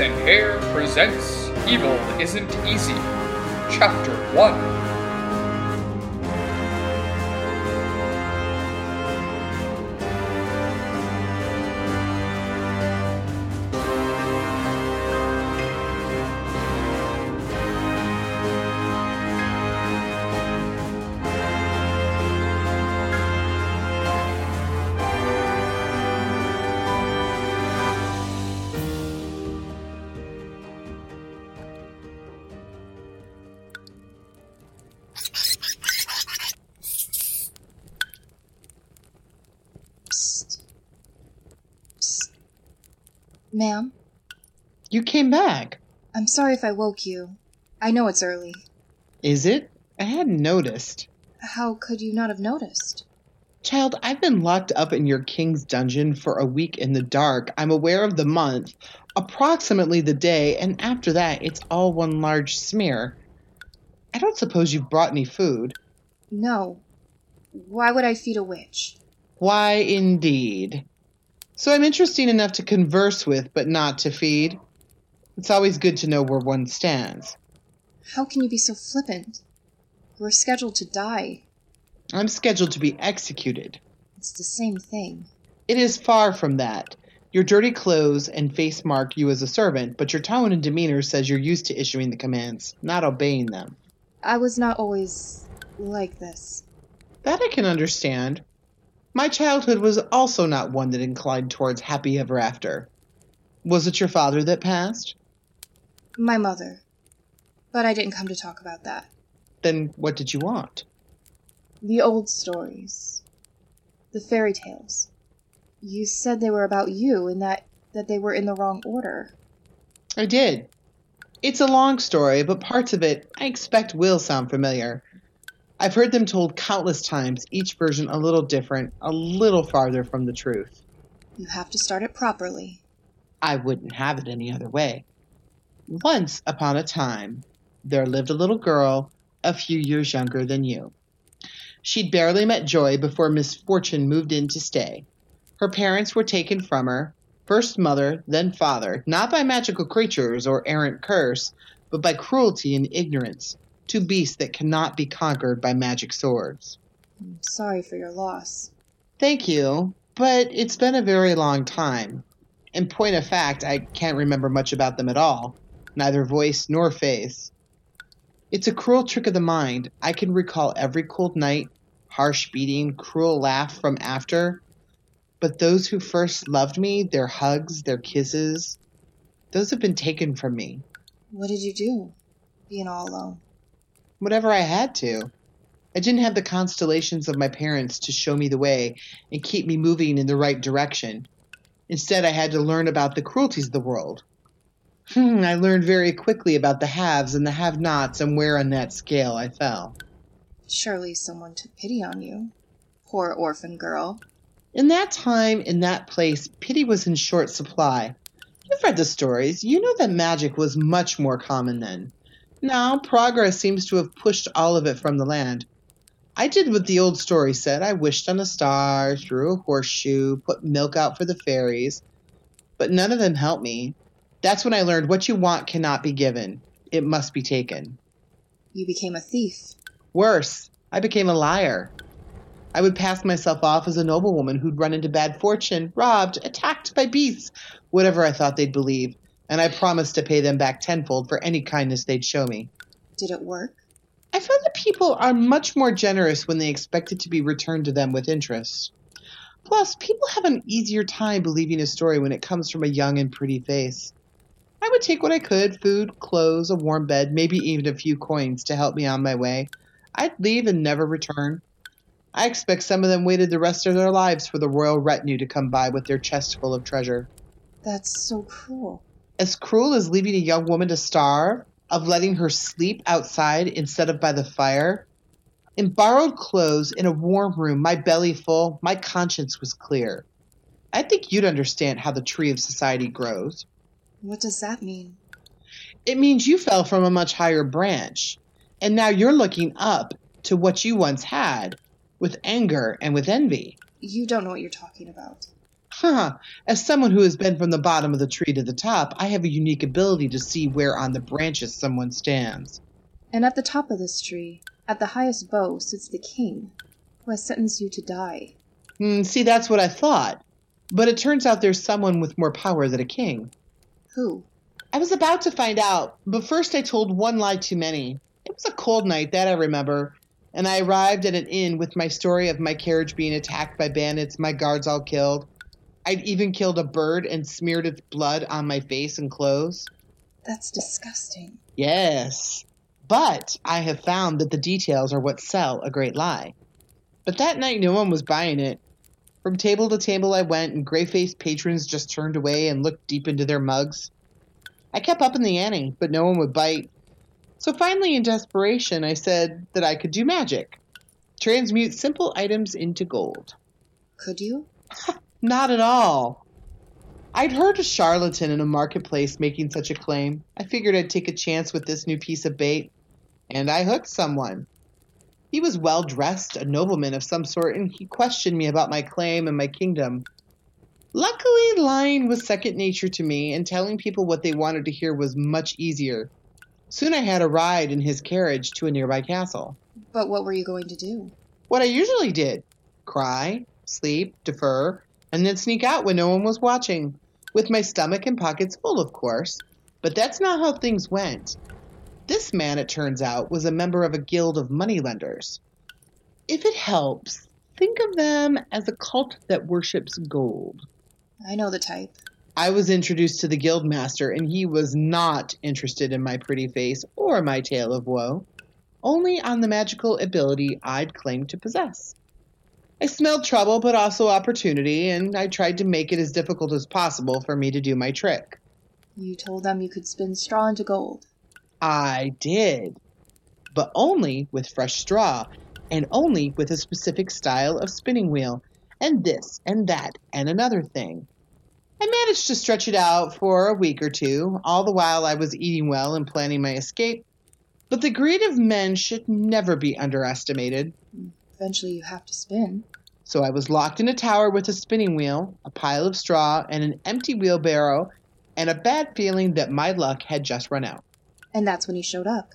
And Hare presents Evil Isn't Easy, Chapter 1. Ma'am, You came back. I'm sorry if I woke you. I know it's early. Is it? I hadn't noticed. How could you not have noticed? Child, I've been locked up in your king's dungeon for a week in the dark. I'm aware of the month, approximately the day, and after that, it's all one large smear. I don't suppose you've brought any food. No. Why would I feed a witch? Why, indeed. So I'm interesting enough to converse with, but not to feed. It's always good to know where one stands. How can you be so flippant? We're scheduled to die. I'm scheduled to be executed. It's the same thing. It is far from that. Your dirty clothes and face mark you as a servant, but your tone and demeanor says you're used to issuing the commands, not obeying them. I was not always like this. That I can understand. My childhood was also not one that inclined towards happy ever after. Was it your father that passed? My mother. But I didn't come to talk about that. Then what did you want? The old stories. The fairy tales. You said they were about you and that, that they were in the wrong order. I did. It's a long story, but parts of it I expect will sound familiar. I've heard them told countless times, each version a little different, a little farther from the truth. You have to start it properly. I wouldn't have it any other way. Once upon a time, there lived a little girl a few years younger than you. She'd barely met Joy before misfortune moved in to stay. Her parents were taken from her, first mother, then father, not by magical creatures or errant curse, but by cruelty and ignorance, two beasts that cannot be conquered by magic swords. I'm sorry for your loss. Thank you, but it's been a very long time. In point of fact, I can't remember much about them at all, neither voice nor face. It's a cruel trick of the mind. I can recall every cold night, harsh beating, cruel laugh from after. But those who first loved me, their hugs, their kisses, those have been taken from me. What did you do? Being all alone. Whatever I had to. I didn't have the constellations of my parents to show me the way and keep me moving in the right direction. Instead, I had to learn about the cruelties of the world. Hmm, I learned very quickly about the haves and the have nots and where on that scale I fell. Surely someone took pity on you. Poor orphan girl. In that time, in that place, pity was in short supply. You've read the stories. You know that magic was much more common then. Now, progress seems to have pushed all of it from the land. I did what the old story said. I wished on a star, threw a horseshoe, put milk out for the fairies. But none of them helped me. That's when I learned what you want cannot be given. It must be taken. You became a thief. Worse, I became a liar. I would pass myself off as a noblewoman who'd run into bad fortune, robbed, attacked by beasts, whatever I thought they'd believe, and I promised to pay them back tenfold for any kindness they'd show me. Did it work? I found that people are much more generous when they expect it to be returned to them with interest. Plus, people have an easier time believing a story when it comes from a young and pretty face. I would take what I could food, clothes, a warm bed, maybe even a few coins to help me on my way. I'd leave and never return. I expect some of them waited the rest of their lives for the royal retinue to come by with their chest full of treasure. That's so cruel. As cruel as leaving a young woman to starve, of letting her sleep outside instead of by the fire. In borrowed clothes, in a warm room, my belly full, my conscience was clear. I think you'd understand how the tree of society grows. What does that mean? It means you fell from a much higher branch, and now you're looking up to what you once had with anger and with envy. You don't know what you're talking about. Huh. As someone who has been from the bottom of the tree to the top, I have a unique ability to see where on the branches someone stands. And at the top of this tree, at the highest bough, sits the king, who has sentenced you to die. Hmm, see, that's what I thought. But it turns out there's someone with more power than a king. Who? I was about to find out, but first I told one lie too many. It was a cold night, that I remember, and I arrived at an inn with my story of my carriage being attacked by bandits, my guards all killed. I'd even killed a bird and smeared its blood on my face and clothes. That's disgusting. Yes. But I have found that the details are what sell a great lie. But that night no one was buying it. From table to table I went, and gray faced patrons just turned away and looked deep into their mugs. I kept up in the ante, but no one would bite. So finally, in desperation, I said that I could do magic transmute simple items into gold. Could you? Not at all. I'd heard a charlatan in a marketplace making such a claim. I figured I'd take a chance with this new piece of bait, and I hooked someone. He was well dressed, a nobleman of some sort, and he questioned me about my claim and my kingdom. Luckily, lying was second nature to me, and telling people what they wanted to hear was much easier. Soon I had a ride in his carriage to a nearby castle. But what were you going to do? What I usually did cry, sleep, defer, and then sneak out when no one was watching, with my stomach and pockets full, of course. But that's not how things went. This man, it turns out, was a member of a guild of moneylenders. If it helps, think of them as a cult that worships gold. I know the type. I was introduced to the guild master, and he was not interested in my pretty face or my tale of woe, only on the magical ability I'd claimed to possess. I smelled trouble, but also opportunity, and I tried to make it as difficult as possible for me to do my trick. You told them you could spin straw into gold. I did, but only with fresh straw, and only with a specific style of spinning wheel, and this and that and another thing. I managed to stretch it out for a week or two, all the while I was eating well and planning my escape. But the greed of men should never be underestimated. Eventually, you have to spin. So I was locked in a tower with a spinning wheel, a pile of straw, and an empty wheelbarrow, and a bad feeling that my luck had just run out. And that's when he showed up.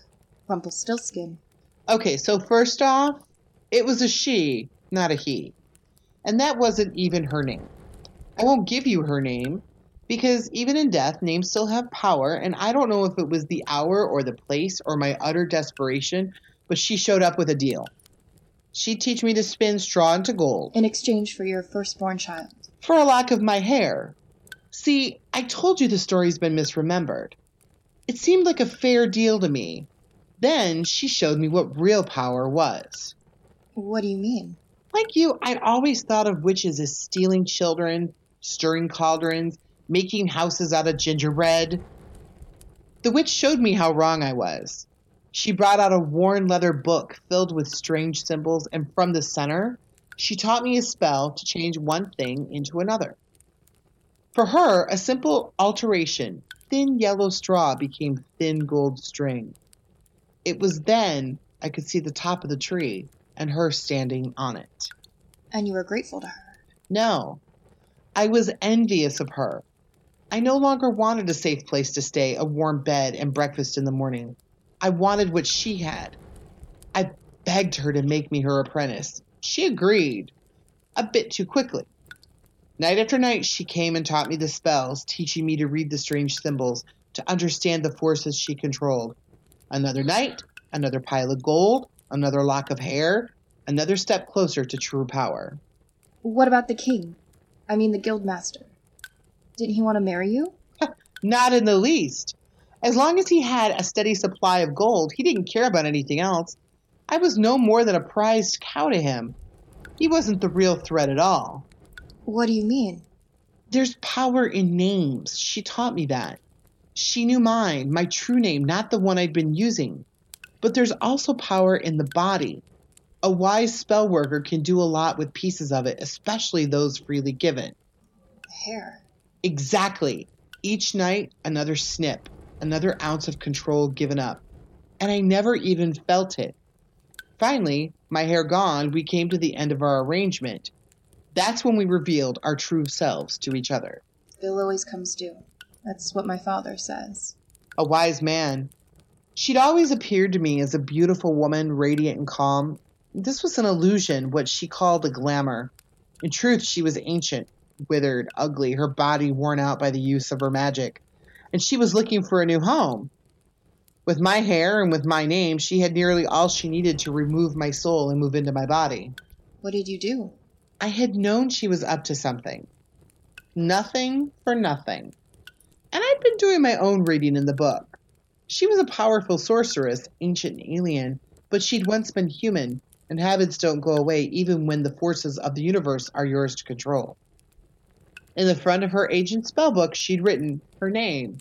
Rumpelstiltskin. Okay, so first off, it was a she, not a he. And that wasn't even her name. I won't give you her name because even in death, names still have power, and I don't know if it was the hour or the place or my utter desperation, but she showed up with a deal. She'd teach me to spin straw into gold In exchange for your firstborn child. for a lock of my hair. See, I told you the story's been misremembered. It seemed like a fair deal to me. Then she showed me what real power was. What do you mean? Like you, I'd always thought of witches as stealing children, stirring cauldrons, making houses out of gingerbread. The witch showed me how wrong I was. She brought out a worn leather book filled with strange symbols, and from the center, she taught me a spell to change one thing into another. For her, a simple alteration, thin yellow straw became thin gold string. It was then I could see the top of the tree and her standing on it. And you were grateful to her. No, I was envious of her. I no longer wanted a safe place to stay, a warm bed, and breakfast in the morning. I wanted what she had. I begged her to make me her apprentice. She agreed, a bit too quickly. Night after night, she came and taught me the spells, teaching me to read the strange symbols, to understand the forces she controlled. Another night, another pile of gold, another lock of hair, another step closer to true power. What about the king? I mean, the guildmaster. Didn't he want to marry you? Not in the least. As long as he had a steady supply of gold, he didn't care about anything else. I was no more than a prized cow to him. He wasn't the real threat at all. What do you mean? There's power in names. She taught me that. She knew mine, my true name, not the one I'd been using. But there's also power in the body. A wise spell worker can do a lot with pieces of it, especially those freely given. Hair. Exactly. Each night, another snip, another ounce of control given up. And I never even felt it. Finally, my hair gone, we came to the end of our arrangement. That's when we revealed our true selves to each other. Bill always comes due. That's what my father says. A wise man. She'd always appeared to me as a beautiful woman, radiant and calm. This was an illusion, what she called a glamour. In truth, she was ancient, withered, ugly, her body worn out by the use of her magic. And she was looking for a new home. With my hair and with my name, she had nearly all she needed to remove my soul and move into my body. What did you do? I had known she was up to something. Nothing for nothing. And I'd been doing my own reading in the book. She was a powerful sorceress, ancient and alien, but she'd once been human, and habits don't go away even when the forces of the universe are yours to control. In the front of her ancient spellbook, she'd written her name,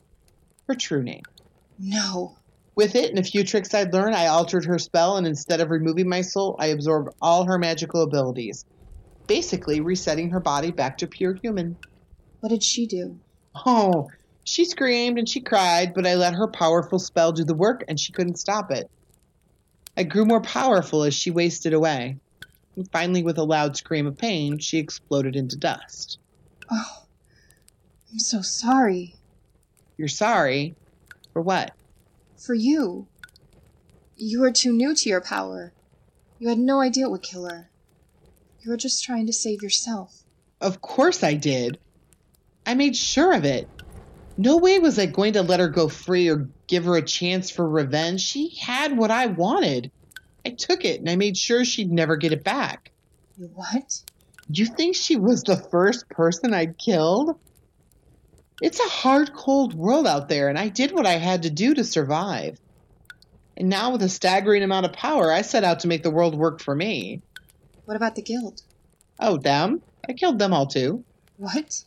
her true name. No. With it and a few tricks I'd learned, I altered her spell, and instead of removing my soul, I absorbed all her magical abilities, basically resetting her body back to pure human. What did she do? Oh, she screamed and she cried, but I let her powerful spell do the work, and she couldn't stop it. I grew more powerful as she wasted away. And finally, with a loud scream of pain, she exploded into dust. Oh, I'm so sorry. You're sorry? For what? For you. You were too new to your power. You had no idea it would kill her. You were just trying to save yourself. Of course I did. I made sure of it. No way was I going to let her go free or give her a chance for revenge. She had what I wanted. I took it and I made sure she'd never get it back. You what? You think she was the first person I'd killed? It's a hard, cold world out there, and I did what I had to do to survive. And now, with a staggering amount of power, I set out to make the world work for me. What about the guild? Oh, them? I killed them all too. What?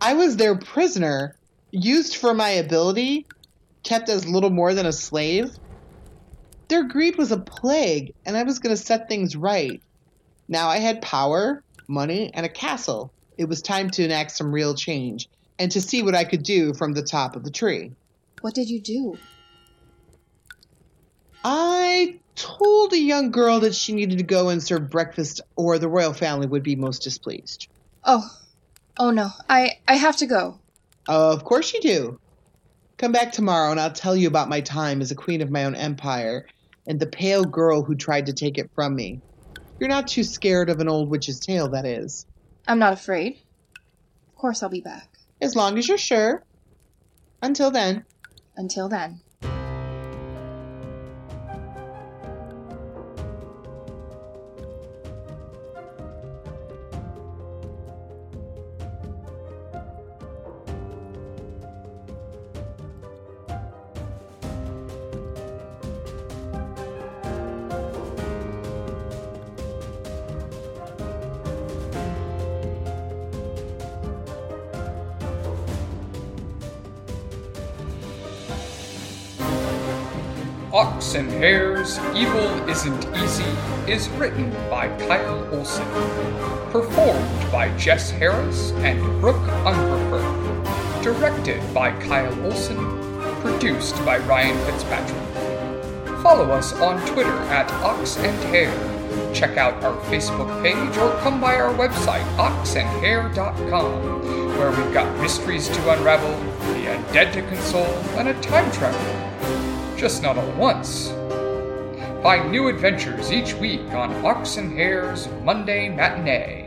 I was their prisoner, used for my ability, kept as little more than a slave. Their greed was a plague, and I was going to set things right. Now I had power, money, and a castle. It was time to enact some real change, and to see what I could do from the top of the tree. What did you do? I told a young girl that she needed to go and serve breakfast, or the royal family would be most displeased. Oh. Oh no. I I have to go. Of course you do. Come back tomorrow and I'll tell you about my time as a queen of my own empire and the pale girl who tried to take it from me. You're not too scared of an old witch's tale, that is. I'm not afraid. Of course I'll be back. As long as you're sure. Until then. Until then. Ox and Hare's Evil Isn't Easy is written by Kyle Olson. Performed by Jess Harris and Brooke Ungerfer. Directed by Kyle Olson. Produced by Ryan Fitzpatrick. Follow us on Twitter at Ox and Hare. Check out our Facebook page or come by our website, oxandhare.com, where we've got mysteries to unravel, the undead to console, and a time traveler just not all at once. Find new adventures each week on Ox and Hare's Monday Matinee.